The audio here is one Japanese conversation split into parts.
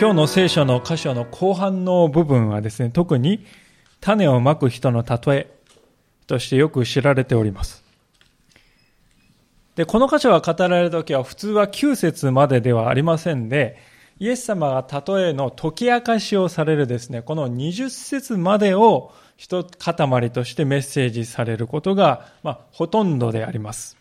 今日の聖書の箇所の後半の部分はですね、特に種をまく人の例えとしてよく知られております。で、この箇所が語られるときは普通は9節までではありませんで、イエス様が例えの解き明かしをされるですね、この20節までを一塊としてメッセージされることが、まあ、ほとんどであります。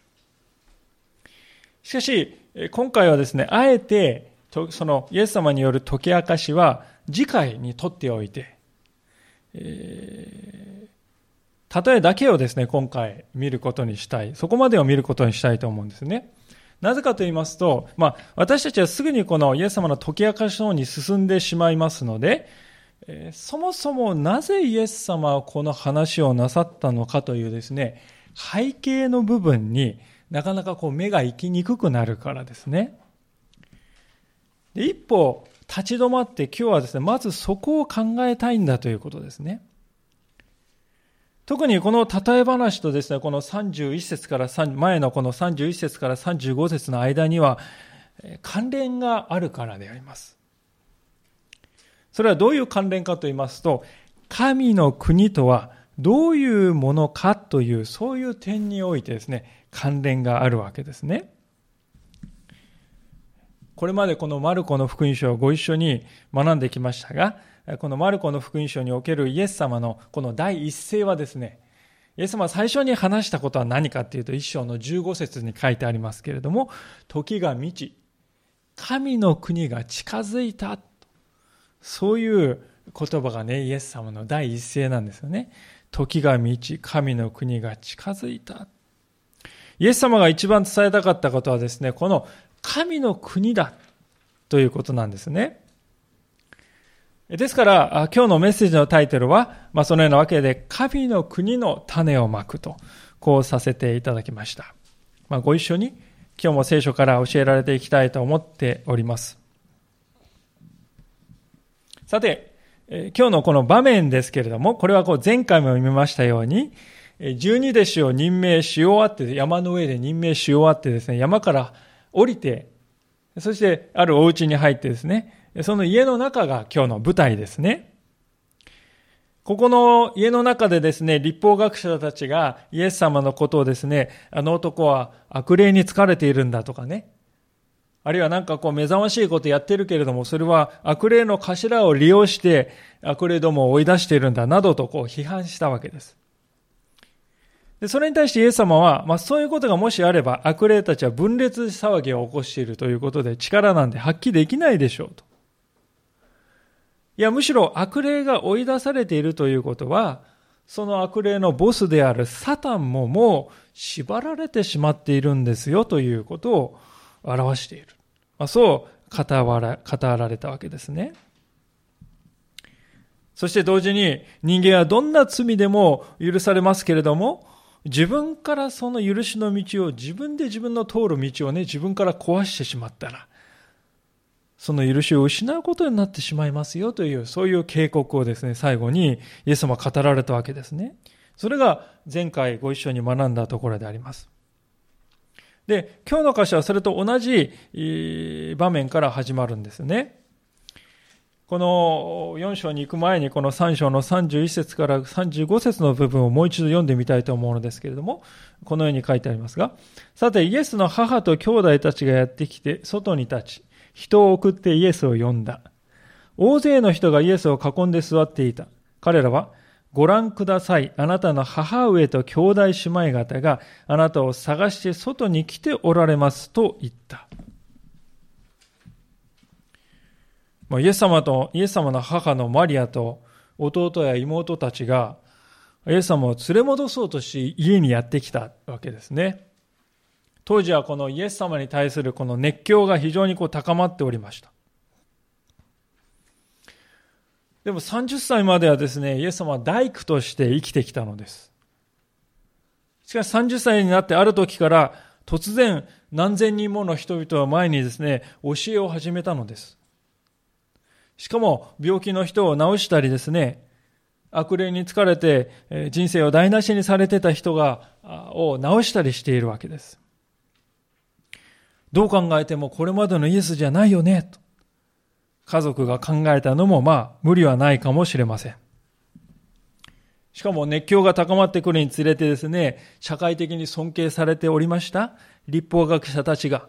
しかし、今回はですね、あえてそのイエス様による解き明かしは次回にとっておいて、えー、例えだけをですね、今回見ることにしたい。そこまでを見ることにしたいと思うんですね。なぜかと言いますと、まあ、私たちはすぐにこのイエス様の解き明かしの方に進んでしまいますので、えー、そもそもなぜイエス様はこの話をなさったのかというですね、背景の部分になかなかこう目が行きにくくなるからですね。で一歩立ち止まって今日はですね、まずそこを考えたいんだということですね。特にこの例え話とですね、この31節から3前のこの31節から35節の間には関連があるからであります。それはどういう関連かと言いますと、神の国とはどういうものかという、そういう点においてですね、関連があるわけですね。これまでこのマルコの福音書をご一緒に学んできましたが、このマルコの福音書におけるイエス様のこの第一声はですね、イエス様は最初に話したことは何かっていうと、一章の15節に書いてありますけれども、時が満ち、神の国が近づいた。そういう言葉がね、イエス様の第一声なんですよね。時が満ち、神の国が近づいた。イエス様が一番伝えたかったことはですね、この神の国だということなんですね。ですから、今日のメッセージのタイトルは、まあ、そのようなわけで、神の国の種をまくと、こうさせていただきました。まあ、ご一緒に、今日も聖書から教えられていきたいと思っております。さて、今日のこの場面ですけれども、これはこう前回も見ましたように、十二弟子を任命し終わって、山の上で任命し終わってですね、山から降りて、そしてあるお家に入ってですね、その家の中が今日の舞台ですね。ここの家の中でですね、立法学者たちがイエス様のことをですね、あの男は悪霊に疲れているんだとかね、あるいはなんかこう目覚ましいことやってるけれども、それは悪霊の頭を利用して悪霊どもを追い出しているんだなどとこう批判したわけです。で、それに対してイエス様は、まあそういうことがもしあれば、悪霊たちは分裂騒ぎを起こしているということで、力なんで発揮できないでしょうと。いや、むしろ悪霊が追い出されているということは、その悪霊のボスであるサタンももう縛られてしまっているんですよということを表している。まあ、そう語ら語られたわけですね。そして同時に人間はどんな罪でも許されますけれども、自分からその許しの道を、自分で自分の通る道をね、自分から壊してしまったら、その許しを失うことになってしまいますよという、そういう警告をですね、最後にイエス様は語られたわけですね。それが前回ご一緒に学んだところであります。で、今日の箇所はそれと同じ場面から始まるんですね。この4章に行く前にこの3章の31節から35節の部分をもう一度読んでみたいと思うのですけれども、このように書いてありますが、さてイエスの母と兄弟たちがやってきて外に立ち、人を送ってイエスを呼んだ。大勢の人がイエスを囲んで座っていた。彼らは、ご覧ください。あなたの母上と兄弟姉妹方があなたを探して外に来ておられますと言った。まあ、イエス様と、イエス様の母のマリアと弟や妹たちが、イエス様を連れ戻そうとし、家にやってきたわけですね。当時はこのイエス様に対するこの熱狂が非常にこう高まっておりました。でも30歳まではですね、イエス様は大工として生きてきたのです。しかし30歳になってある時から突然何千人もの人々を前にですね、教えを始めたのです。しかも病気の人を治したりですね、悪霊に疲れて人生を台無しにされてた人が、を治したりしているわけです。どう考えてもこれまでのイエスじゃないよね、と。家族が考えたのもまあ無理はないかもしれません。しかも熱狂が高まってくるにつれてですね、社会的に尊敬されておりました立法学者たちが、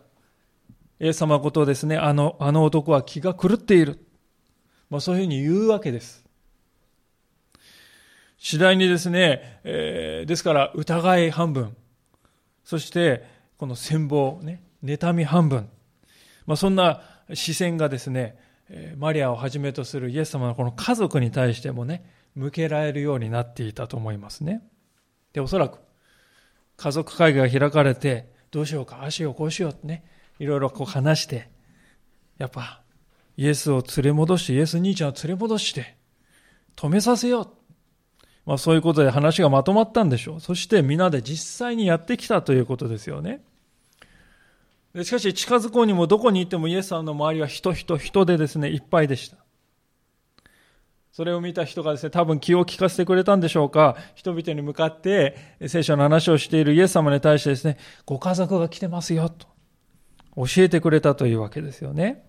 イエス様ことですね、あの、あの男は気が狂っている。まあそういうふうに言うわけです。次第にですね、えー、ですから疑い半分、そしてこの戦望、ね、妬み半分、まあそんな視線がですね、マリアをはじめとするイエス様のこの家族に対してもね、向けられるようになっていたと思いますね。で、おそらく、家族会議が開かれて、どうしようか、ああしよう、こうしようってね、いろいろこう話して、やっぱ、イエスを連れ戻して、イエス兄ちゃんを連れ戻して、止めさせよう。まあそういうことで話がまとまったんでしょう。そして皆で実際にやってきたということですよね。でしかし近づこうにもどこに行ってもイエス様の周りは人人人でですね、いっぱいでした。それを見た人がですね、多分気を利かせてくれたんでしょうか、人々に向かって聖書の話をしているイエス様に対してですね、ご家族が来てますよ、と教えてくれたというわけですよね。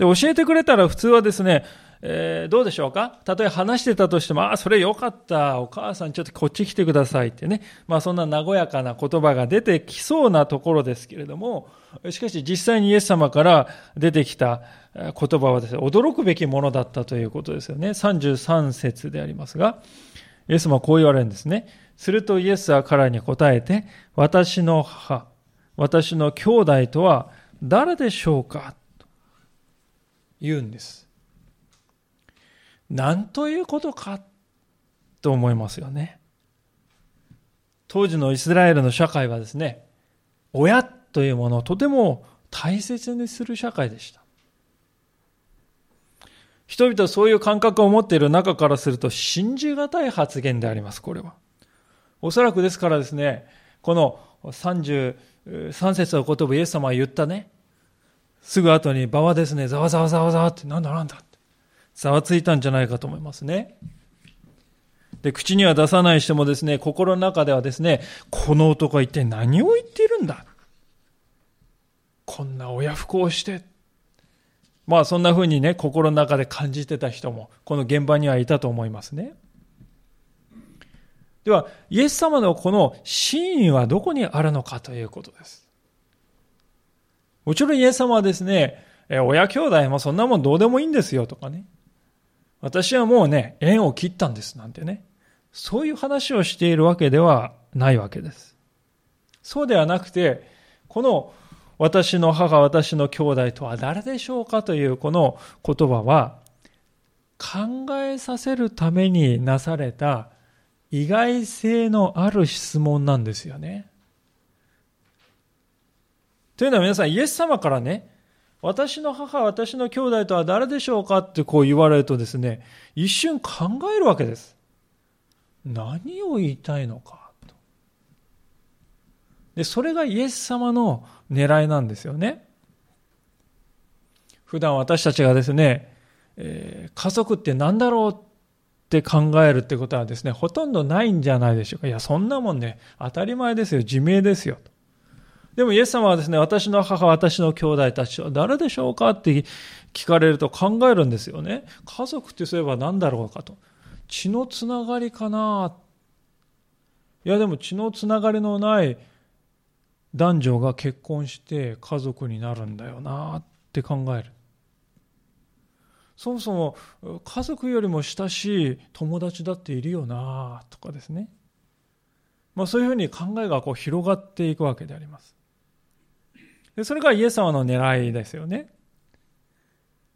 で、教えてくれたら普通はですね、えー、どうでしょうか？たとえ話してたとしても、ああ、それよかった。お母さんちょっとこっち来てくださいってね。まあそんな和やかな言葉が出てきそうなところですけれども、しかし実際にイエス様から出てきた言葉はですね、驚くべきものだったということですよね。33節でありますが、イエス様はこう言われるんですね。するとイエスは彼に答えて、私の母、私の兄弟とは誰でしょうか？言うんです。何ということかと思いますよね。当時のイスラエルの社会はですね、親というものをとても大切にする社会でした。人々はそういう感覚を持っている中からすると信じがたい発言であります、これは。おそらくですからですね、この33節の言葉イエス様が言ったね、すぐ後に場はですね、ざわざわざわざわって、なんだなんだってざわついたんじゃないかと思いますね。で、口には出さない人もですね、心の中ではですね、この男は一体何を言っているんだこんな親不孝して。まあそんな風にね、心の中で感じてた人も、この現場にはいたと思いますね。では、イエス様のこの真意はどこにあるのかということです。もちろんイエス様はですね、親兄弟もそんなもんどうでもいいんですよとかね。私はもうね、縁を切ったんですなんてね。そういう話をしているわけではないわけです。そうではなくて、この私の母、私の兄弟とは誰でしょうかというこの言葉は、考えさせるためになされた意外性のある質問なんですよね。というのは皆さん、イエス様からね、私の母、私の兄弟とは誰でしょうかってこう言われるとですね、一瞬考えるわけです。何を言いたいのかと。で、それがイエス様の狙いなんですよね。普段私たちがですね、えー、家族って何だろうって考えるってことはですね、ほとんどないんじゃないでしょうか。いや、そんなもんね、当たり前ですよ。自明ですよ。でもイエス様はですね、私の母、私の兄弟たちは誰でしょうかって聞かれると考えるんですよね。家族ってそういえば何だろうかと。血のつながりかないやでも血のつながりのない男女が結婚して家族になるんだよなって考える。そもそも家族よりも親しい友達だっているよなとかですね。まあそういうふうに考えがこう広がっていくわけであります。でそれがイエス様の狙いですよね。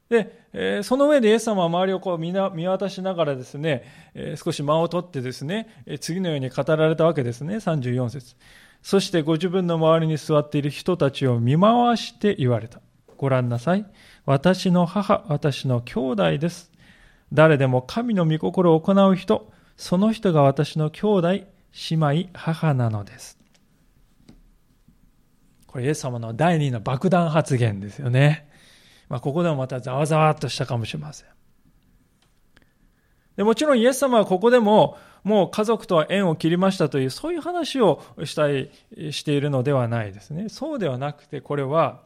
で、え、その上でイエス様は周りをこう見渡しながらですね、え、少し間を取ってですね、え、次のように語られたわけですね、34節そしてご自分の周りに座っている人たちを見回して言われた。ご覧なさい。私の母、私の兄弟です。誰でも神の御心を行う人、その人が私の兄弟、姉妹、母なのです。これイエス様の第二の爆弾発言ですよね。まあ、ここでもまたざわざわっとしたかもしれません。でもちろんイエス様はここでももう家族とは縁を切りましたというそういう話をしたいしているのではないですね。そうではなくてこれは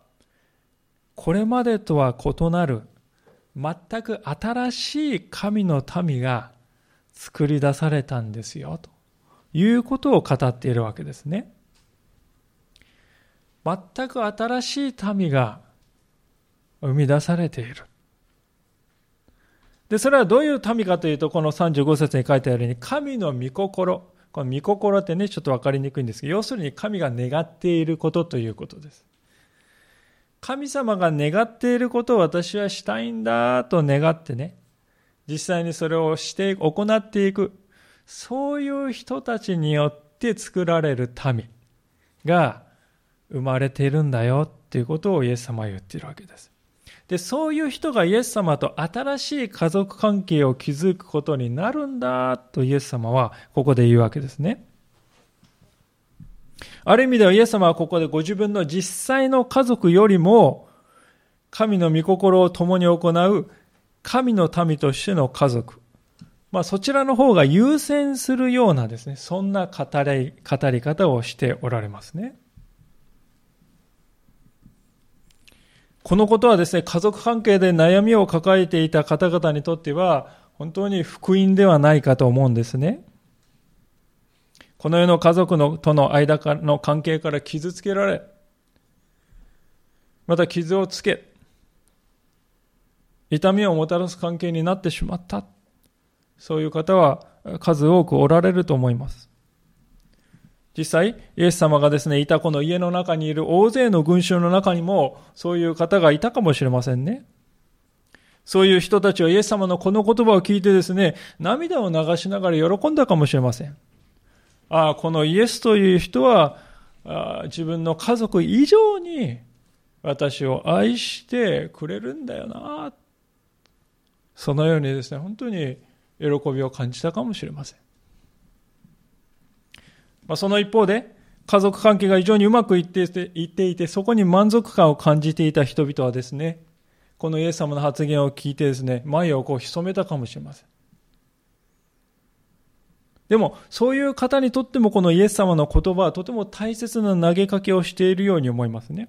これまでとは異なる全く新しい神の民が作り出されたんですよということを語っているわけですね。全く新しい民が生み出されている。で、それはどういう民かというと、この35節に書いてあるように、神の御心。この御心ってね、ちょっと分かりにくいんですけど、要するに神が願っていることということです。神様が願っていることを私はしたいんだと願ってね、実際にそれをして行っていく、そういう人たちによって作られる民が生まれているんだよっていうことをイエス様は言っているわけです。で、そういう人がイエス様と新しい家族関係を築くことになるんだとイエス様はここで言うわけですね。ある意味ではイエス様はここでご自分の実際の家族よりも神の御心を共に行う神の民としての家族。まあそちらの方が優先するようなですね、そんな語り、語り方をしておられますね。このことはですね、家族関係で悩みを抱えていた方々にとっては、本当に福音ではないかと思うんですね。この世の家族のとの間の関係から傷つけられ、また傷をつけ、痛みをもたらす関係になってしまった。そういう方は数多くおられると思います。実際、イエス様がですね、いたこの家の中にいる大勢の群衆の中にも、そういう方がいたかもしれませんね。そういう人たちはイエス様のこの言葉を聞いてですね、涙を流しながら喜んだかもしれません。ああ、このイエスという人は、あ自分の家族以上に私を愛してくれるんだよな。そのようにですね、本当に喜びを感じたかもしれません。まあ、その一方で、家族関係が非常にうまくいっていていて、そこに満足感を感じていた人々はですね、このイエス様の発言を聞いてですね、前をこう潜めたかもしれません。でも、そういう方にとってもこのイエス様の言葉はとても大切な投げかけをしているように思いますね。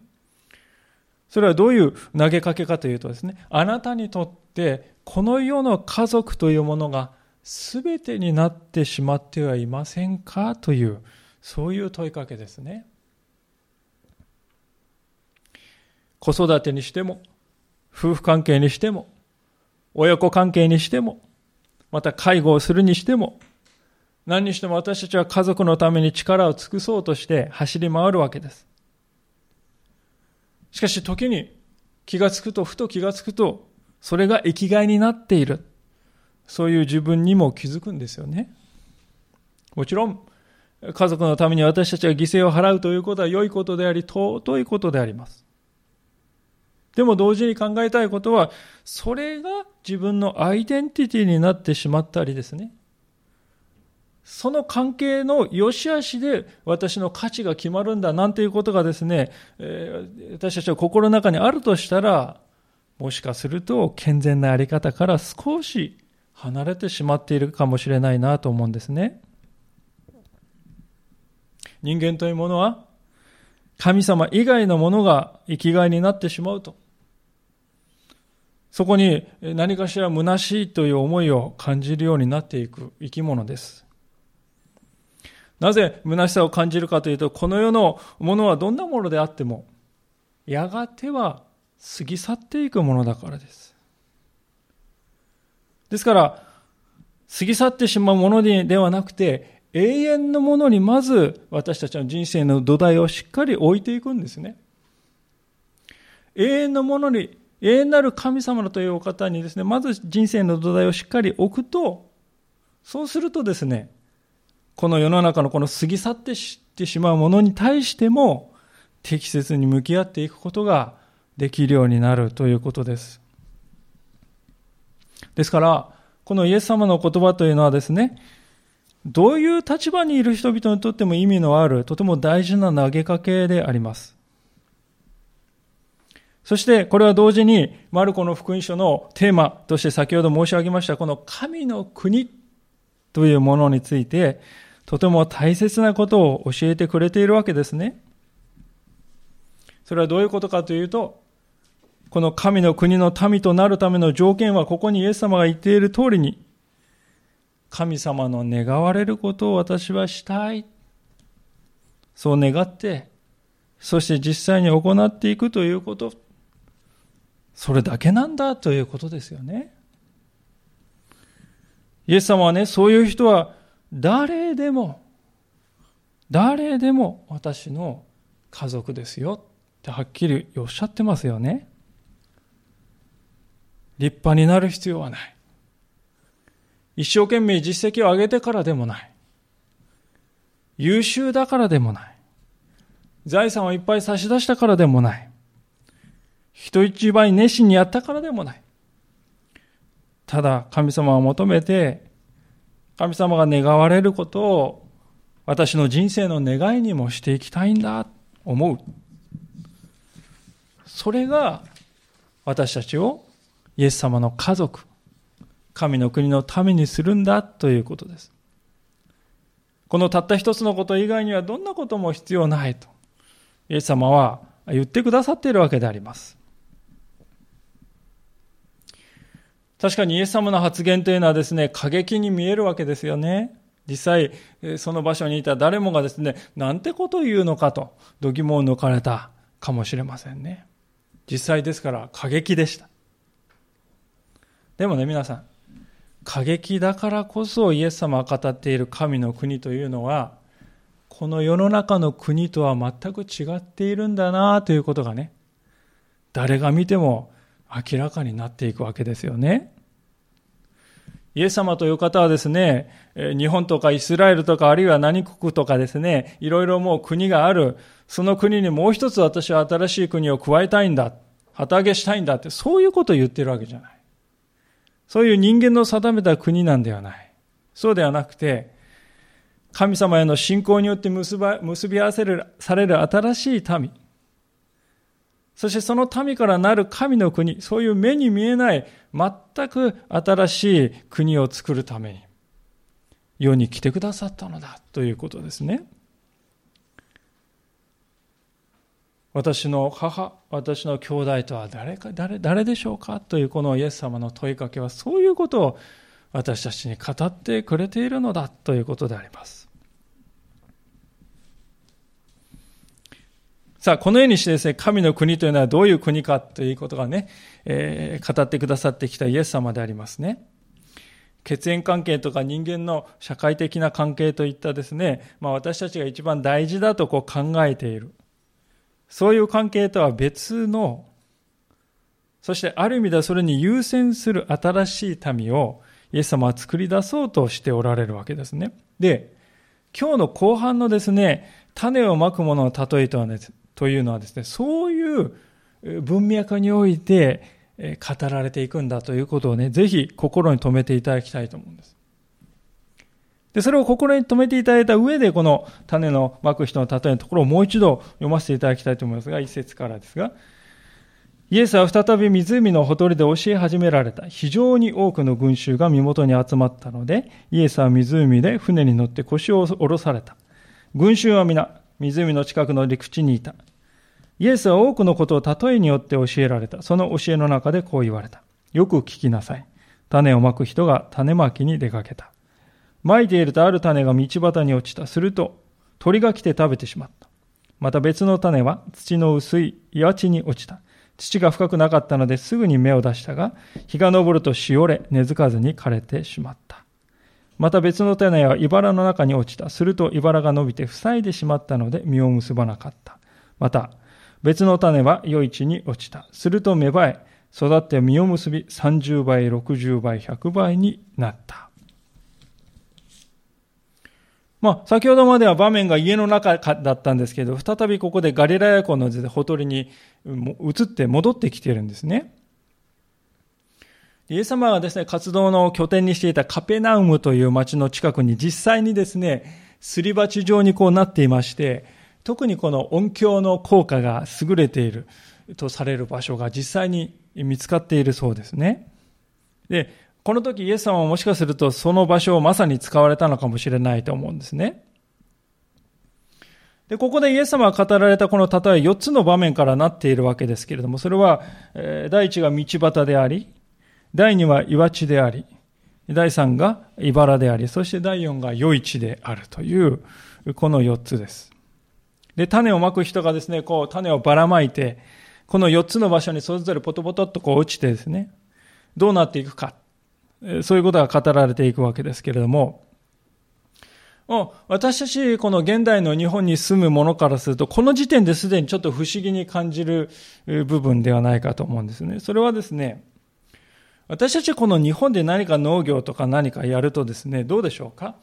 それはどういう投げかけかというとですね、あなたにとってこの世の家族というものが全てになってしまってはいませんかという、そういう問いかけですね。子育てにしても、夫婦関係にしても、親子関係にしても、また介護をするにしても、何にしても私たちは家族のために力を尽くそうとして走り回るわけです。しかし時に気がつくと、ふと気がつくと、それが生きがいになっている。そういう自分にも気づくんですよね。もちろん、家族のために私たちが犠牲を払うということは良いことであり、尊いことであります。でも同時に考えたいことは、それが自分のアイデンティティになってしまったりですね。その関係の良し悪しで私の価値が決まるんだなんていうことがですね、私たちは心の中にあるとしたら、もしかすると健全なあり方から少し離れてしまっているかもしれないなと思うんですね。人間というものは神様以外のものが生きがいになってしまうと。そこに何かしら虚しいという思いを感じるようになっていく生き物です。なぜ虚しさを感じるかというと、この世のものはどんなものであっても、やがては過ぎ去っていくものだからです。ですから、過ぎ去ってしまうものではなくて、永遠のものにまず私たちの人生の土台をしっかり置いていくんですね。永遠のものに、永遠なる神様というお方にですね、まず人生の土台をしっかり置くと、そうするとですね、この世の中のこの過ぎ去ってしてしまうものに対しても、適切に向き合っていくことができるようになるということです。ですから、このイエス様の言葉というのはですね、どういう立場にいる人々にとっても意味のある、とても大事な投げかけであります。そしてこれは同時にマルコの福音書のテーマとして先ほど申し上げましたこの神の国というものについてとても大切なことを教えてくれているわけですね。それはどういうことかというとこの神の国の民となるための条件はここにイエス様が言っている通りに、神様の願われることを私はしたい。そう願って、そして実際に行っていくということ。それだけなんだということですよね。イエス様はね、そういう人は誰でも、誰でも私の家族ですよってはっきりおっしゃってますよね。立派になる必要はない。一生懸命実績を上げてからでもない。優秀だからでもない。財産をいっぱい差し出したからでもない。人一倍熱心にやったからでもない。ただ神様を求めて、神様が願われることを私の人生の願いにもしていきたいんだ、思う。それが私たちをイエス様の家族、神の国のためにするんだということです。このたった一つのこと以外にはどんなことも必要ないと、イエス様は言ってくださっているわけであります。確かにイエス様の発言というのはですね、過激に見えるわけですよね。実際、その場所にいた誰もがですね、なんてことを言うのかと、度肝を抜かれたかもしれませんね。実際ですから過激でした。でもね、皆さん、過激だからこそイエス様が語っている神の国というのは、この世の中の国とは全く違っているんだなということがね、誰が見ても明らかになっていくわけですよね。イエス様という方はですね、日本とかイスラエルとかあるいは何国とかですね、いろいろもう国がある。その国にもう一つ私は新しい国を加えたいんだ。旗揚げしたいんだって、そういうことを言ってるわけじゃない。そういう人間の定めた国なんではない。そうではなくて、神様への信仰によって結ば結び合わせるされる新しい民。そしてその民からなる神の国、そういう目に見えない全く新しい国を作るために、世に来てくださったのだということですね。私の母、私の兄弟とは誰か、誰、誰でしょうかというこのイエス様の問いかけはそういうことを私たちに語ってくれているのだということであります。さあ、このようにしてですね、神の国というのはどういう国かということがね、えー、語ってくださってきたイエス様でありますね。血縁関係とか人間の社会的な関係といったですね、まあ私たちが一番大事だとこう考えている。そういう関係とは別の、そしてある意味ではそれに優先する新しい民をイエス様は作り出そうとしておられるわけですね。で、今日の後半のですね、種をまくものの例えとはね、というのはですね、そういう文脈において語られていくんだということをね、ぜひ心に留めていただきたいと思うんです。で、それを心に留めていただいた上で、この種のまく人の例えのところをもう一度読ませていただきたいと思いますが、一節からですが、イエスは再び湖のほとりで教え始められた。非常に多くの群衆が身元に集まったので、イエスは湖で船に乗って腰を下ろされた。群衆は皆、湖の近くの陸地にいた。イエスは多くのことを例えによって教えられた。その教えの中でこう言われた。よく聞きなさい。種をまく人が種まきに出かけた。まいているとある種が道端に落ちた。すると鳥が来て食べてしまった。また別の種は土の薄い岩地に落ちた。土が深くなかったのですぐに芽を出したが、日が昇るとしおれ、根付かずに枯れてしまった。また別の種は茨の中に落ちた。すると茨が伸びて塞いでしまったので実を結ばなかった。また別の種は余市に落ちた。すると芽生え、育って実を結び30倍、60倍、100倍になった。まあ、先ほどまでは場面が家の中だったんですけど、再びここでガリラヤ湖のほとりに移って戻ってきているんですね。イエス様がですね、活動の拠点にしていたカペナウムという町の近くに実際にですね、すり鉢状にこうなっていまして、特にこの音響の効果が優れているとされる場所が実際に見つかっているそうですね。で、この時イエス様はもしかするとその場所をまさに使われたのかもしれないと思うんですね。で、ここでイエス様が語られたこの例え4つの場面からなっているわけですけれども、それは、第1が道端であり、第2は岩地であり、第3が茨であり、そして第4が余市であるという、この4つです。で、種をまく人がですね、こう、種をばらまいて、この4つの場所にそれぞれポトポトっとこう落ちてですね、どうなっていくか。そういうことが語られていくわけですけれども、私たち、この現代の日本に住む者からすると、この時点ですでにちょっと不思議に感じる部分ではないかと思うんですね。それはですね、私たちこの日本で何か農業とか何かやるとですね、どうでしょうか？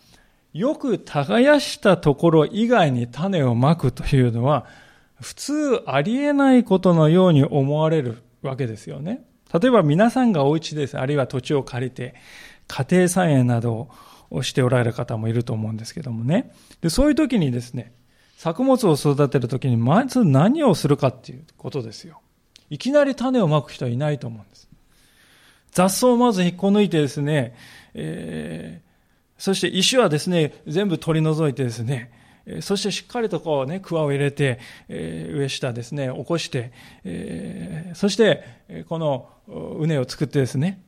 よく耕したところ以外に種をまくというのは、普通ありえないことのように思われるわけですよね。例えば皆さんがお家です、あるいは土地を借りて、家庭菜園などをしておられる方もいると思うんですけどもね。で、そういう時にですね、作物を育てる時にまず何をするかっていうことですよ。いきなり種をまく人はいないと思うんです。雑草をまず引っこ抜いてですね、えー、そして石はですね、全部取り除いてですね、そしてしっかりとこうね、桑を入れて、上下ですね、起こして、そして、この畝を作ってですね、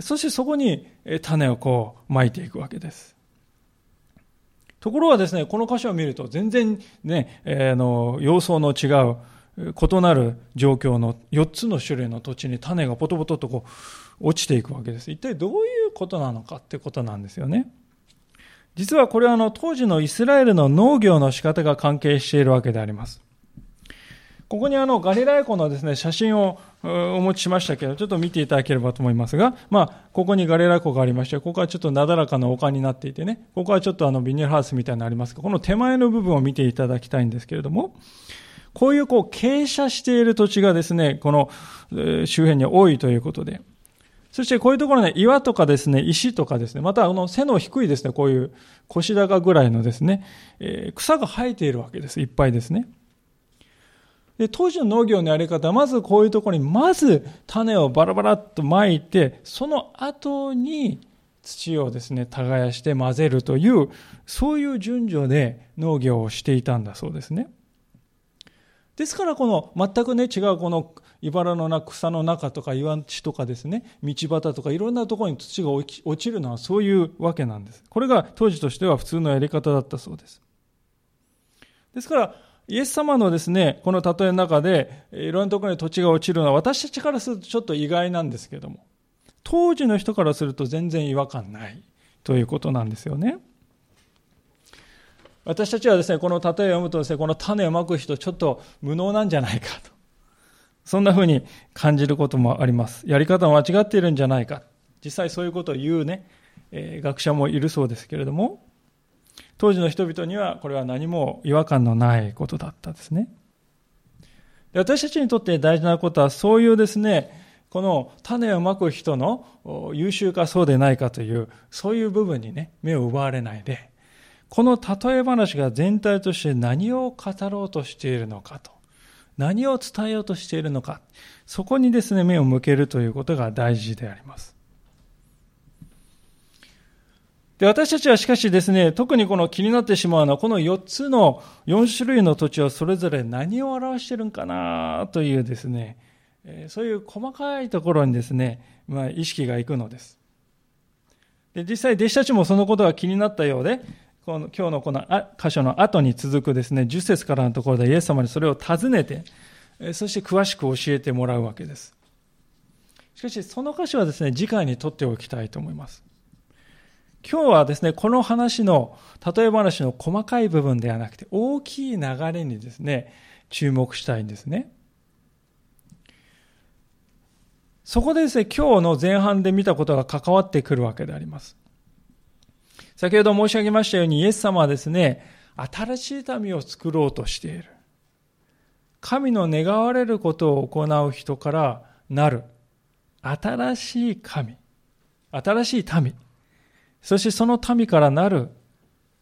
そしてそこに種をこう撒いていくわけです。ところがですね、この箇所を見ると全然ね、えー、の様相の違う異なる状況の4つの種類の土地に種がポトポトとこう落ちていくわけです。一体どういうことなのかってことなんですよね。実はこれはあの当時のイスラエルの農業の仕方が関係しているわけであります。ここにあのガリラヤ湖のですね、写真をお持ちしましたけど、ちょっと見ていただければと思いますが、まあ、ここにガリラ湖がありまして、ここはちょっとなだらかな丘になっていてね、ここはちょっとあのビニールハウスみたいなのありますが、この手前の部分を見ていただきたいんですけれども、こういうこう傾斜している土地がですね、この周辺に多いということで、そしてこういうところね、岩とかですね、石とかですね、またあの背の低いですね、こういう腰高ぐらいのですね、えー、草が生えているわけです。いっぱいですね。で、当時の農業のやり方は、まずこういうところに、まず種をバラバラっと撒いて、その後に土をですね、耕して混ぜるという、そういう順序で農業をしていたんだそうですね。ですからこの全くね違うこの茨のな草の中とか岩地とかですね道端とかいろんなところに土が落ちるのはそういうわけなんですこれが当時としては普通のやり方だったそうですですからイエス様のですね、この例えの中で、いろんなところに土地が落ちるのは私たちからするとちょっと意外なんですけども、当時の人からすると全然違和感ないということなんですよね。私たちはですね、この例えを読むとですね、この種をまく人ちょっと無能なんじゃないかと。そんな風に感じることもあります。やり方間違っているんじゃないか。実際そういうことを言うね、えー、学者もいるそうですけれども、当時の人々にはこれは何も違和感のないことだったですね。で私たちにとって大事なことはそういうですね、この種をまく人の優秀かそうでないかという、そういう部分にね、目を奪われないで、この例え話が全体として何を語ろうとしているのかと、何を伝えようとしているのか、そこにですね、目を向けるということが大事であります。で、私たちはしかしですね、特にこの気になってしまうのは、この4つの、4種類の土地はそれぞれ何を表してるんかなというですね、そういう細かいところにですね、まあ、意識がいくのです。で、実際弟子たちもそのことが気になったようで、この今日のこの箇所の後に続くですね、10節からのところでイエス様にそれを尋ねて、そして詳しく教えてもらうわけです。しかし、その箇所はですね、次回に取っておきたいと思います。今日はですね、この話の、例え話の細かい部分ではなくて、大きい流れにですね、注目したいんですね。そこでですね、今日の前半で見たことが関わってくるわけであります。先ほど申し上げましたように、イエス様はですね、新しい民を作ろうとしている。神の願われることを行う人からなる。新しい神。新しい民。そしてその民からなる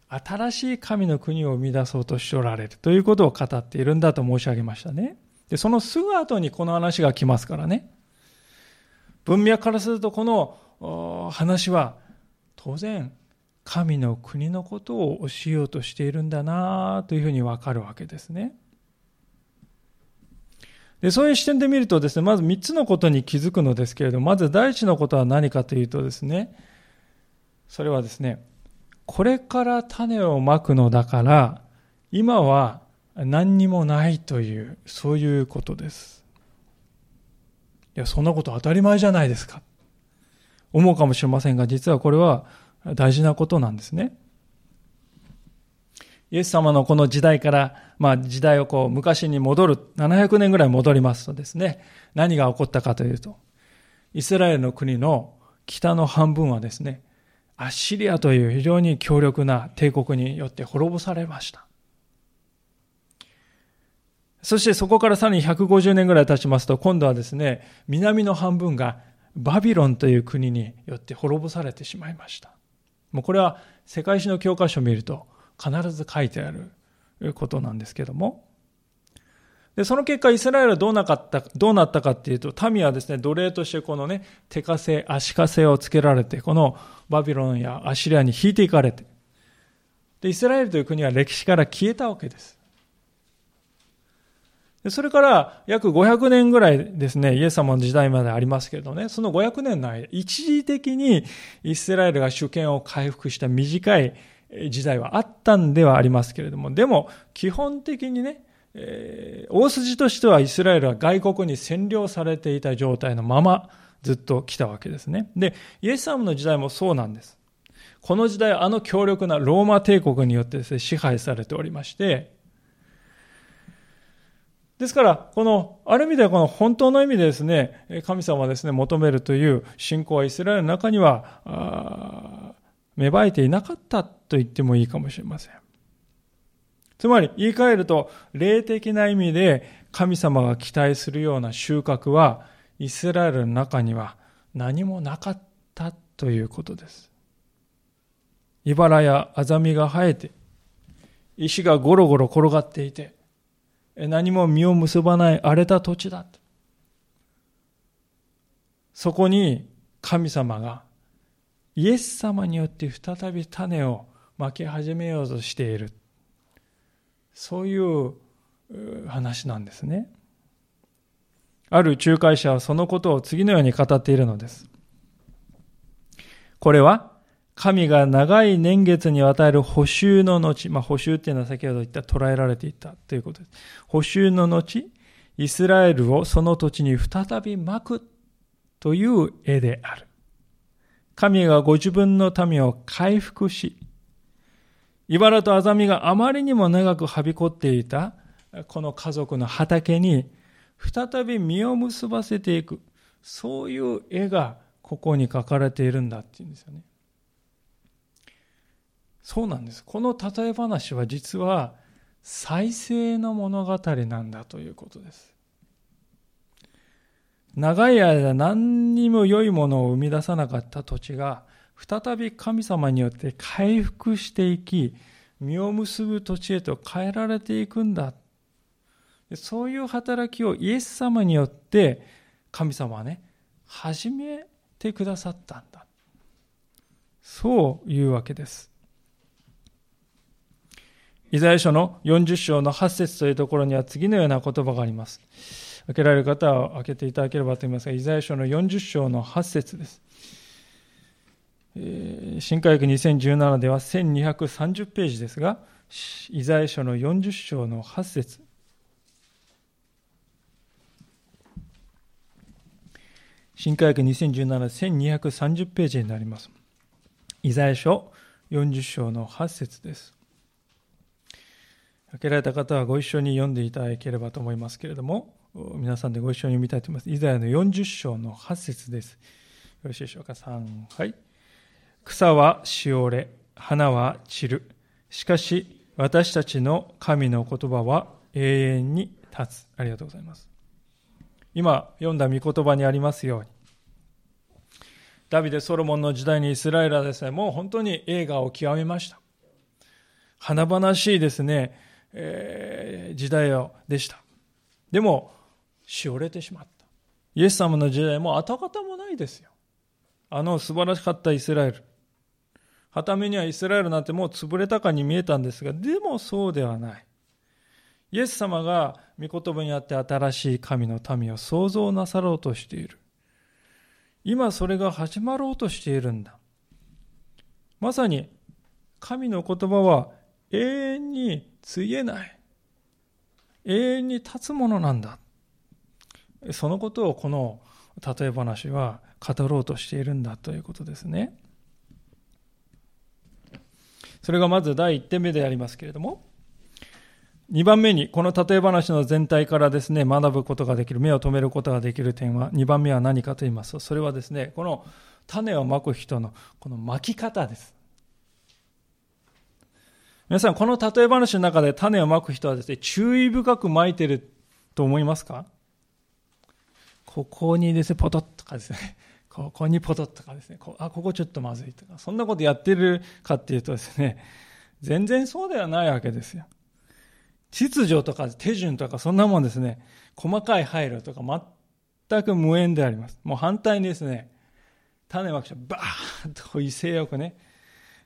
新しい神の国を生み出そうとしておられるということを語っているんだと申し上げましたね。で、そのすぐ後にこの話が来ますからね。文脈からするとこの話は当然神の国のことを教えようとしているんだなというふうにわかるわけですね。でそういう視点で見るとですね、まず3つのことに気づくのですけれども、まず第一のことは何かというとですね、それはですね、これから種をまくのだから、今は何にもないという、そういうことです。いや、そんなこと当たり前じゃないですか。思うかもしれませんが、実はこれは大事なことなんですね。イエス様のこの時代から、まあ時代をこう昔に戻る、700年ぐらい戻りますとですね、何が起こったかというと、イスラエルの国の北の半分はですね、アッシリアという非常に強力な帝国によって滅ぼされました。そしてそこからさらに150年ぐらい経ちますと、今度はですね、南の半分がバビロンという国によって滅ぼされてしまいました。もうこれは世界史の教科書を見ると、必ず書いてあることなんですけども。で、その結果、イスラエルはどうなかった、どうなったかっていうと、民はですね、奴隷としてこのね、手枷、足枷をつけられて、このバビロンやアシリアに引いていかれて、で、イスラエルという国は歴史から消えたわけです。それから約500年ぐらいですね、イエス様の時代までありますけれどね、その500年の間、一時的にイスラエルが主権を回復した短い時代はあったんではありますけれども、でも基本的にね、大筋としてはイスラエルは外国に占領されていた状態のままずっと来たわけですね。で、イエス様の時代もそうなんです。この時代あの強力なローマ帝国によってですね、支配されておりまして、ですから、この、ある意味ではこの本当の意味でですね、神様はですね、求めるという信仰はイスラエルの中には、芽生えていなかったと言ってもいいかもしれません。つまり言い換えると、霊的な意味で神様が期待するような収穫は、イスラエルの中には何もなかったということです。茨やアザミが生えて、石がゴロゴロ転がっていて、何も実を結ばない荒れた土地だ。そこに神様がイエス様によって再び種をまき始めようとしている。そういう話なんですね。ある仲介者はそのことを次のように語っているのです。これは、神が長い年月に与える補修の後、まあ、補修っていうのは先ほど言った捉えられていたということです。補修の後、イスラエルをその土地に再び巻くという絵である。神がご自分の民を回復し、茨とアザミがあまりにも長くはびこっていたこの家族の畑に再び実を結ばせていく。そういう絵がここに描かれているんだっていうんですよね。そうなんです。この例え話は実は再生の物語なんだということです。長い間何にも良いものを生み出さなかった土地が再び神様によって回復していき実を結ぶ土地へと変えられていくんだそういう働きをイエス様によって神様はね始めてくださったんだそういうわけですイザヤ書の40章の8節というところには次のような言葉があります開けられる方は開けていただければと思いますが、イザヤ書の40章の8節です。新科学2017では1230ページですが、イザヤ書の40章の8節新科学2017 1230ページになります。イザヤ書40章の8節です。開けられた方はご一緒に読んでいただければと思いますけれども、皆さんでご一緒に読みたいと思います。イザヤの40章の8節です。よろしいでしょうか？3、はい。草はしおれ、花は散る。しかし、私たちの神の言葉は永遠に立つ。ありがとうございます。今、読んだ御言葉にありますように、ダビデ・ソロモンの時代にイスラエルはですね、もう本当に映画を極めました。華々しいですね、え、時代でした。でも、しおれてしまった。イエス様の時代も跡形もないですよ。あの素晴らしかったイスラエル。はためにはイスラエルなんてもう潰れたかに見えたんですが、でもそうではない。イエス様が御言葉にあって新しい神の民を創造なさろうとしている。今それが始まろうとしているんだ。まさに神の言葉は永遠についえない。永遠に立つものなんだ。そのことをこの例え話は語ろうとしているんだということですね。それがまず第1点目でありますけれども、2番目に、この例え話の全体からですね、学ぶことができる、目を留めることができる点は、2番目は何かと言いますと、それはですね、この種をまく人の、この巻き方です。皆さん、この例え話の中で種をまく人はですね、注意深くまいてると思いますか？ここにですね、ポトッとかですね、ここにポトッとかですね、こあ、ここちょっとまずいとか、そんなことやってるかっていうとですね、全然そうではないわけですよ。秩序とか手順とかそんなもんですね、細かい配慮とか全く無縁であります。もう反対にですね、種まき者バーッと威勢よくね、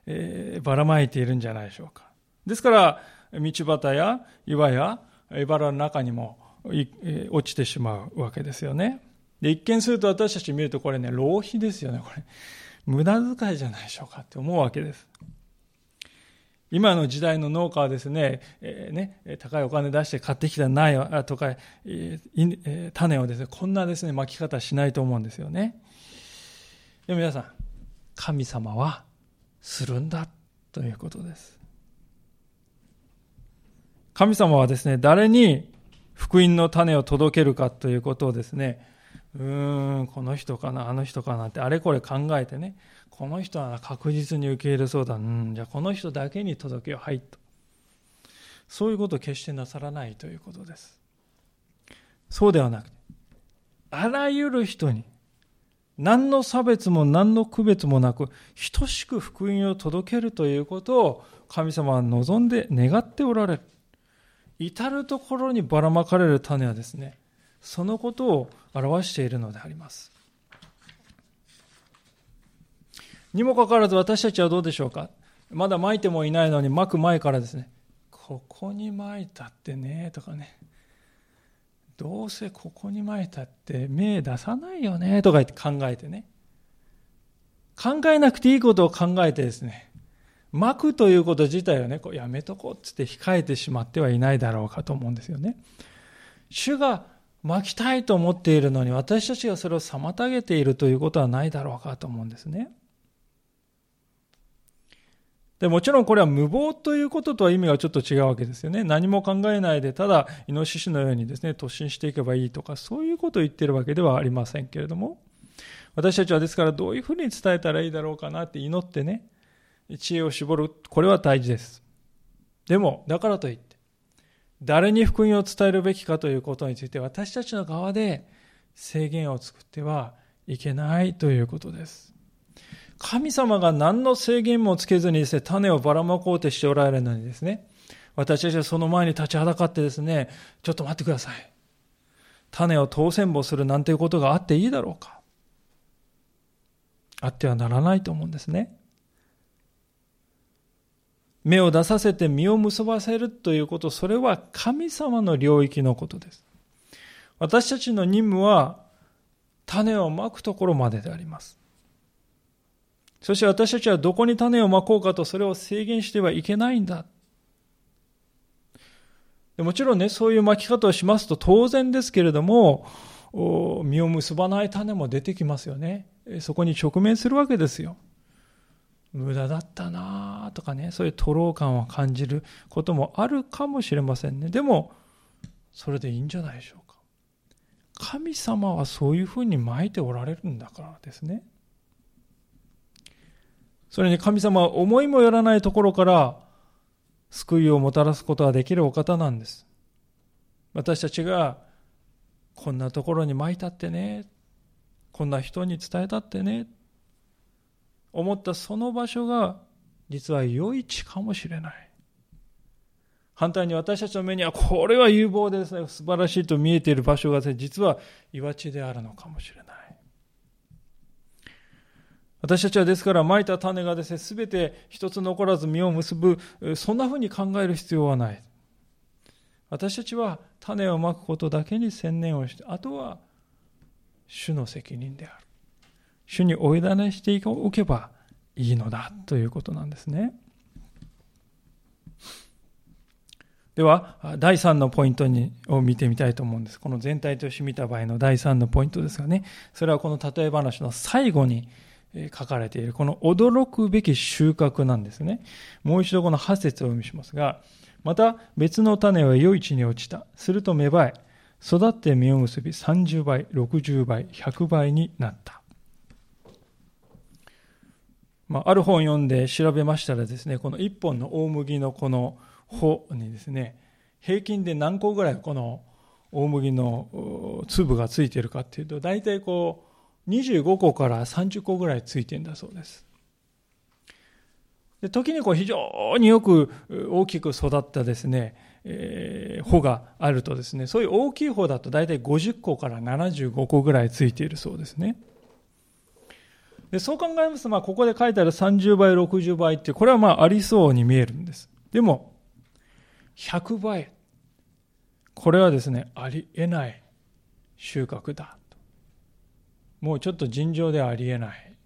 えー、ばらまいているんじゃないでしょうか。ですから、道端や岩や茨の中にも落ちてしまうわけですよね。で、一見すると私たち見るとこれね、浪費ですよね、これ。無駄遣いじゃないでしょうかって思うわけです。今の時代の農家はですね、えー、ね、高いお金出して買ってきた苗とか、えー、種をですね、こんなですね、巻き方しないと思うんですよね。でも皆さん、神様はするんだということです。神様はですね、誰に福音の種を届けるかということをですね、うーん、この人かな、あの人かなって、あれこれ考えてね、この人は確実に受け入れそうだ、うん、じゃあこの人だけに届けよう、はいと。そういうことを決してなさらないということです。そうではなくて、あらゆる人に、何の差別も何の区別もなく、等しく福音を届けるということを神様は望んで願っておられる。至るところにばらまかれる種はですね、そのことを表しているのであります。にもかかわらず私たちはどうでしょうか？まだ撒いてもいないのに撒く前からですね、ここに撒いたってね、とかね、どうせここに撒いたって芽出さないよね、とか言って考えてね。考えなくていいことを考えてですね、巻くということ自体はね、こうやめとこうっつって控えてしまってはいないだろうかと思うんですよね。主が巻きたいと思っているのに私たちがそれを妨げているということはないだろうかと思うんですね。でもちろんこれは無謀ということとは意味がちょっと違うわけですよね。何も考えないで、ただ、イノシシのようにですね、突進していけばいいとか、そういうことを言ってるわけではありませんけれども、私たちはですからどういうふうに伝えたらいいだろうかなって祈ってね、知恵を絞る。これは大事です。でも、だからといって、誰に福音を伝えるべきかということについて私たちの側で制限を作ってはいけないということです。神様が何の制限もつけずにですね、種をばらまこうとしておられるのにですね、私たちはその前に立ちはだかってですね、ちょっと待ってください。種を当選簿するなんていうことがあっていいだろうか。あってはならないと思うんですね。芽を出させて実を結ばせるということ、それは神様の領域のことです。私たちの任務は種をまくところまでであります。そして私たちはどこに種をまこうかとそれを制限してはいけないんだ。もちろんね、そういう巻き方をしますと当然ですけれども、実を結ばない種も出てきますよね。そこに直面するわけですよ。無駄だったなとかね、そういう徒労感を感じることもあるかもしれませんね。でも、それでいいんじゃないでしょうか。神様はそういうふうに巻いておられるんだからですね。それに神様は思いもよらないところから救いをもたらすことができるお方なんです。私たちがこんなところに巻いたってね、こんな人に伝えたってね、思ったその場所が実は良い地かもしれない。反対に私たちの目にはこれは有望でですね、素晴らしいと見えている場所が、ね、実は岩地であるのかもしれない。私たちはですから、蒔いた種がですね、すべて一つ残らず実を結ぶ、そんなふうに考える必要はない。私たちは種をまくことだけに専念をして、あとは主の責任である。主にお委ねしておけばいいのだということなんですね。では、第3のポイントにを見てみたいと思うんです。この全体として見た場合の第3のポイントですがね、それはこの例え話の最後に書かれている、この驚くべき収穫なんですね。もう一度この8節を読みしますが、また別の種は良い地に落ちた。すると芽生え、育って実を結び30倍、60倍、100倍になった。まあ、ある本を読んで調べましたらですね、この1本の大麦のこの穂にですね、平均で何個ぐらいこの大麦の粒がついているかっていうと、大体こう25個から30個ぐらいついてんだそうです。で時にこう非常によく大きく育ったですね、えー、穂があるとですね、そういう大きい方だと大体50個から75個ぐらいついているそうですね。でそう考えますと、まあ、ここで書いてある30倍、60倍って、これはまあありそうに見えるんです。でも、100倍。これはですね、ありえない収穫だ。もうちょっと尋常ではありえない、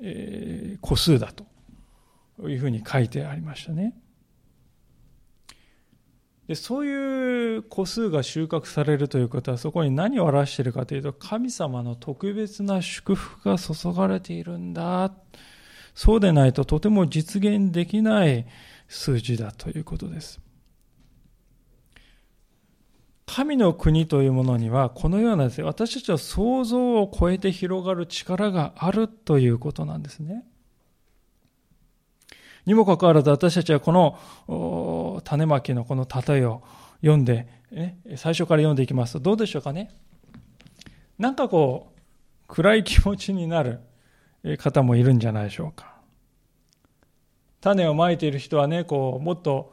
えー、個数だというふうに書いてありましたね。でそういう個数が収穫されるということはそこに何を表しているかというと神様の特別な祝福が注がれているんだ。そうでないととても実現できない数字だということです。神の国というものにはこのようなです。ね私たちは想像を超えて広がる力があるということなんですね。にもかかわらず私たちはこの種まきのこの例えを読んで、ね、最初から読んでいきますとどうでしょうかね。なんかこう暗い気持ちになる方もいるんじゃないでしょうか。種をまいている人はねこうもっと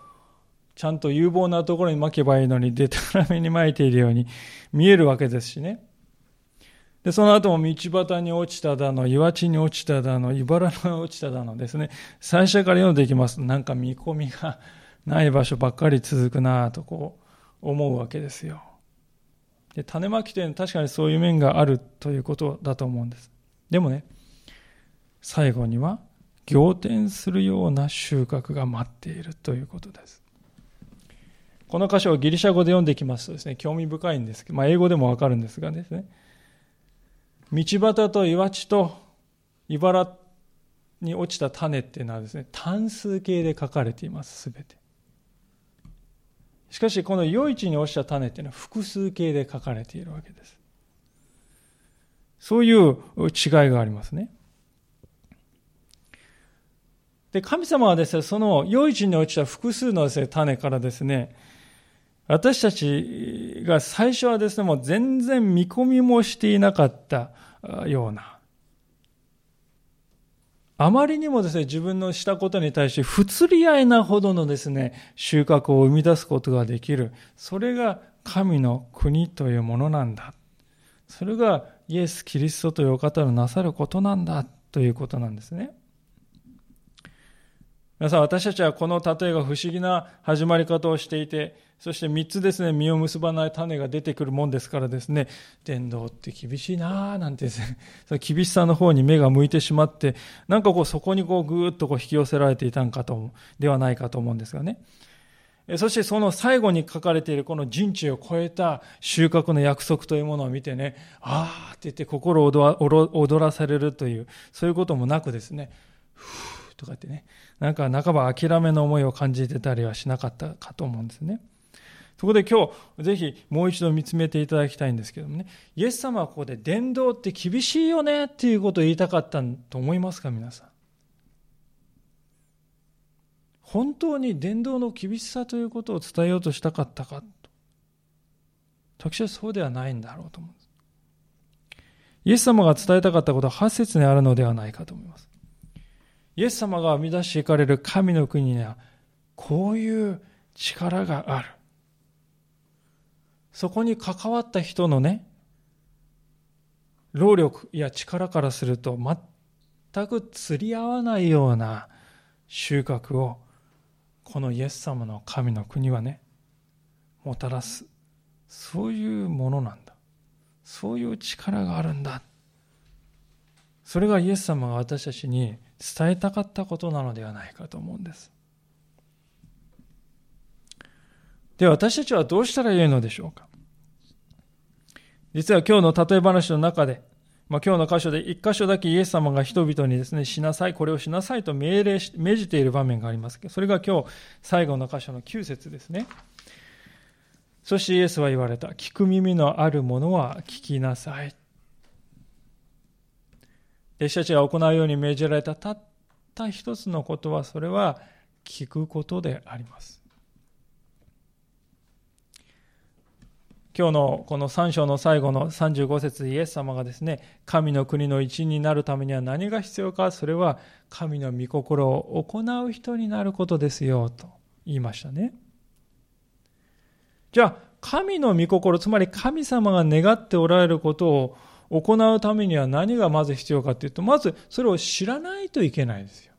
ちゃんと有望なところにまけばいいのにでたらめにまいているように見えるわけですしね。で、その後も道端に落ちただの、岩地に落ちただの、茨のに落ちただのですね、最初から読んでいきます。なんか見込みがない場所ばっかり続くなとこう思うわけですよ。で、種まきというのは確かにそういう面があるということだと思うんです。でもね、最後には仰天するような収穫が待っているということです。この箇所をギリシャ語で読んでいきますとですね、興味深いんですけど、まあ、英語でもわかるんですがですね、道端と岩地と茨に落ちた種っていうのはですね、単数形で書かれています、すべて。しかし、この余市に落ちた種っていうのは複数形で書かれているわけです。そういう違いがありますね。で、神様はですね、その余市に落ちた複数のですね、種からですね、私たちが最初はですね、もう全然見込みもしていなかったような、あまりにもですね、自分のしたことに対して不釣り合いなほどのですね、収穫を生み出すことができる。それが神の国というものなんだ。それがイエス・キリストというお方のなさることなんだということなんですね。皆さん、私たちはこの例えが不思議な始まり方をしていて、そして3つですね、実を結ばない種が出てくるもんですからですね、伝道って厳しいなぁなんてですね、その厳しさの方に目が向いてしまって、なんかこうそこにこうぐーっとこう引き寄せられていたんかと、ではないかと思うんですがね。そしてその最後に書かれているこの人知を超えた収穫の約束というものを見てね、ああって言って心を踊らされるという、そういうこともなくですね、ふとかってね、なんか半ば諦めの思いを感じてたりはしなかったかと思うんですね。そこで今日、ぜひもう一度見つめていただきたいんですけどもね、イエス様はここで伝道って厳しいよねっていうことを言いたかったと思いますか、皆さん？本当に伝道の厳しさということを伝えようとしたかったかと。私はそうではないんだろうと思うんです。イエス様が伝えたかったことは8節にあるのではないかと思います。イエス様が生み出していかれる神の国には、こういう力がある。そこに関わった人のね、労力や力からすると全く釣り合わないような収穫をこのイエス様の神の国はねもたらす。そういうものなんだ。そういう力があるんだ。それがイエス様が私たちに伝えたかったことなのではないかと思うんですで私たちはどうしたらよいのでしょうか実は今日の例え話の中でまあ、今日の箇所で一箇所だけイエス様が人々にですね、しなさい、これをしなさいと命令し、命じている場面がありますけど、それが今日最後の箇所の9節ですね。そしてイエスは言われた。聞く耳のある者は聞きなさい。弟子たちが行うように命じられたたった一つのことは、それは聞くことであります。今日のこの3章の最後の35節イエス様がですね、神の国の一員になるためには何が必要か、それは神の御心を行う人になることですよ、と言いましたね。じゃあ、神の御心、つまり神様が願っておられることを行うためには何がまず必要かというと、まずそれを知らないといけないですよ。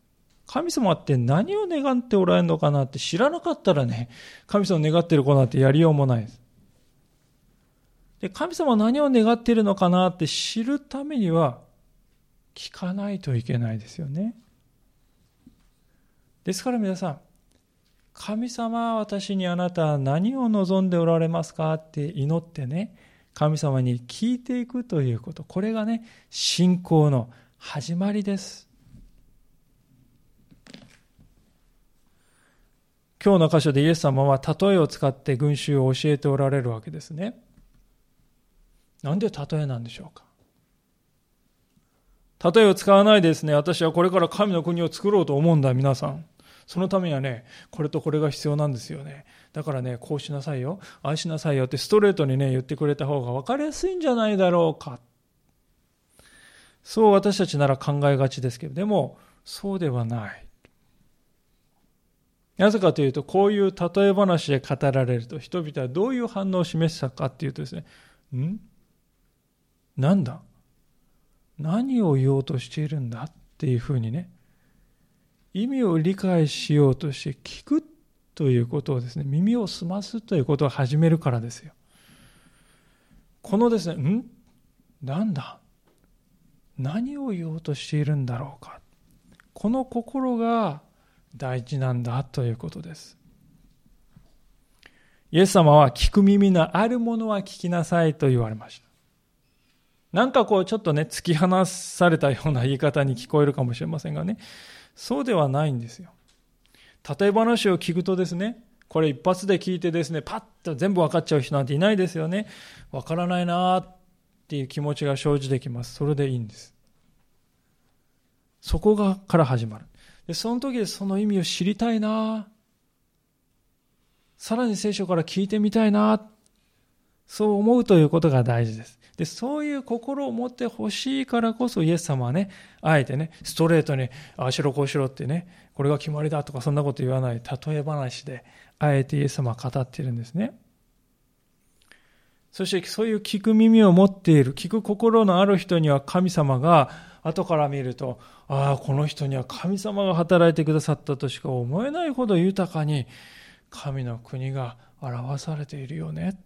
神様って何を願っておられるのかなって知らなかったらね、神様を願ってる子なんてやりようもないです。で、神様は何を願っているのかなって知るためには、聞かないといけないですよね。ですから皆さん、神様は私にあなたは何を望んでおられますかって祈ってね、神様に聞いていくということ。これがね、信仰の始まりです。今日の箇所でイエス様は例えを使って群衆を教えておられるわけですね。なんで例えなんでしょうか例えを使わないですね、私はこれから神の国を作ろうと思うんだ、皆さん。そのためにはね、これとこれが必要なんですよね。だからね、こうしなさいよ、ああしなさいよってストレートにね、言ってくれた方が分かりやすいんじゃないだろうか。そう私たちなら考えがちですけど、でも、そうではない。なぜかというと、こういう例え話で語られると、人々はどういう反応を示したかっていうとですね、ん？なんだ？何を言おうとしているんだ？っていうふうにね、意味を理解しようとして聞くということをですね、耳を澄ますということを始めるからですよ。このですね、ん？なんだ？何を言おうとしているんだろうか？この心が大事なんだということです。イエス様は聞く耳のあるものは聞きなさいと言われました。なんかこうちょっとね、突き放されたような言い方に聞こえるかもしれませんがね、そうではないんですよ。例え話を聞くとですね、これ一発で聞いてですね、パッと全部分かっちゃう人なんていないですよね。分からないなっていう気持ちが生じてきます。それでいいんです。そこがから始まる。で、その時でその意味を知りたいなさらに聖書から聞いてみたいなそう思うということが大事です。で、そういう心を持ってほしいからこそイエス様はね、あえてね、ストレートに、ああしろこうしろってね、これが決まりだとかそんなこと言わない例え話で、あえてイエス様は語っているんですね。そしてそういう聞く耳を持っている、聞く心のある人には神様が後から見ると、ああ、この人には神様が働いてくださったとしか思えないほど豊かに神の国が表されているよね。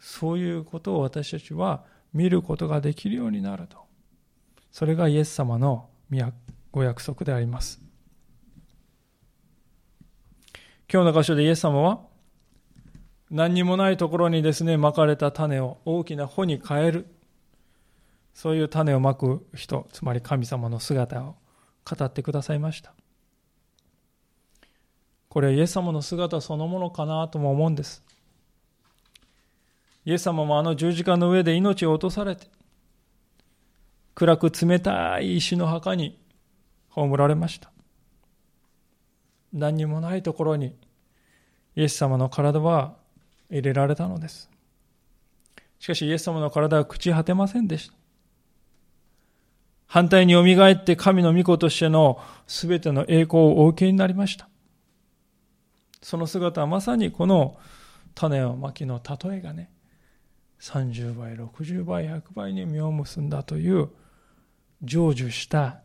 そういうことを私たちは見ることができるようになると。それがイエス様のご約束であります。今日の箇所でイエス様は何にもないところにですね、まかれた種を大きな穂に変える。そういう種をまく人、つまり神様の姿を語ってくださいました。これはイエス様の姿そのものかなとも思うんです。イエス様もあの十字架の上で命を落とされて、暗く冷たい石の墓に葬られました。何にもないところにイエス様の体は入れられたのです。しかしイエス様の体は朽ち果てませんでした。反対によみがえって神の御子としての全ての栄光をお受けになりました。その姿はまさにこの種をまきの例えがね、30倍、60倍、100倍に実を結んだという成就した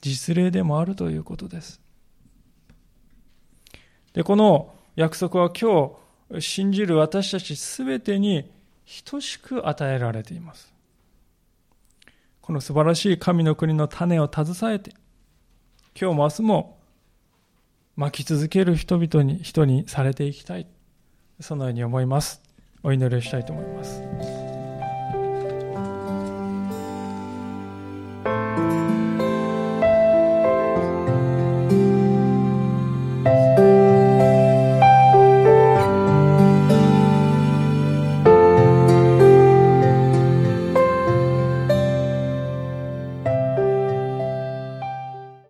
実例でもあるということです。で、この約束は今日信じる私たちすべてに等しく与えられています。この素晴らしい神の国の種を携えて、今日も明日も巻き続ける人々に、人にされていきたい。そのように思います。お祈りしたいと思います。